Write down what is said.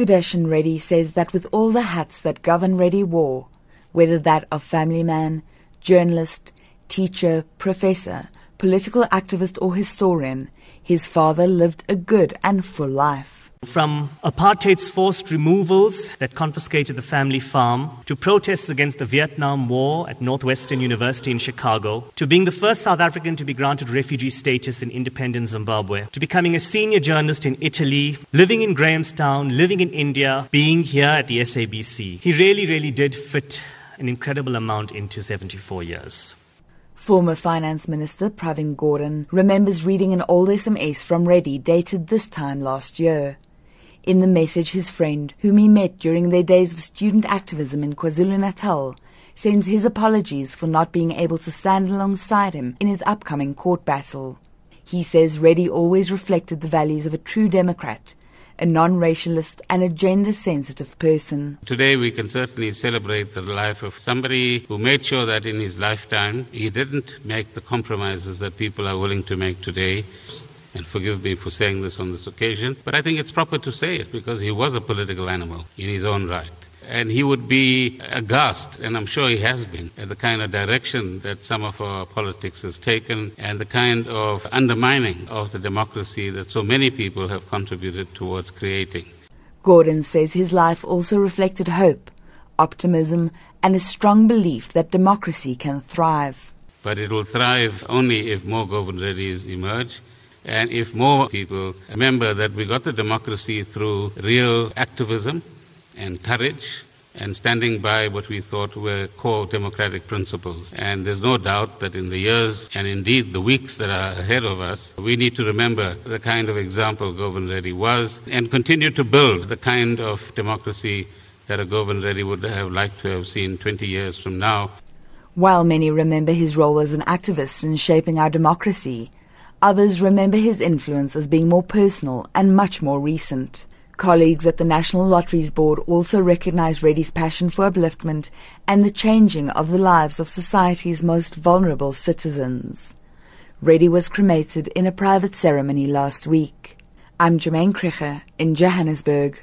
Sudarshan Reddy says that with all the hats that Govin Reddy wore, whether that of family man, journalist, teacher, professor, political activist or historian, his father lived a good and full life. From apartheid's forced removals that confiscated the family farm, to protests against the Vietnam War at Northwestern University in Chicago, to being the first South African to be granted refugee status in independent Zimbabwe, to becoming a senior journalist in Italy, living in Grahamstown, living in India, being here at the SABC. He really, really did fit an incredible amount into 74 years. Former Finance Minister Pravin Gordhan remembers reading an old SMS from Reddy dated this time last year. In the message, his friend, whom he met during their days of student activism in KwaZulu Natal, sends his apologies for not being able to stand alongside him in his upcoming court battle. He says Reddy always reflected the values of a true Democrat, a non racialist, and a gender sensitive person. Today, we can certainly celebrate the life of somebody who made sure that in his lifetime he didn't make the compromises that people are willing to make today and forgive me for saying this on this occasion, but I think it's proper to say it because he was a political animal in his own right. And he would be aghast, and I'm sure he has been, at the kind of direction that some of our politics has taken and the kind of undermining of the democracy that so many people have contributed towards creating. Gordhan says his life also reflected hope, optimism, and a strong belief that democracy can thrive. But it will thrive only if more Reddys emerge and if more people remember that we got the democracy through real activism and courage and standing by what we thought were core democratic principles. And there's no doubt that in the years and indeed the weeks that are ahead of us, we need to remember the kind of example Govin Reddy was and continue to build the kind of democracy that a Govin Reddy would have liked to have seen 20 years from now. While many remember his role as an activist in shaping our democracy, Others remember his influence as being more personal and much more recent. Colleagues at the National Lotteries Board also recognize Reddy's passion for upliftment and the changing of the lives of society's most vulnerable citizens. Reddy was cremated in a private ceremony last week. I'm Jamaine Krige in Johannesburg.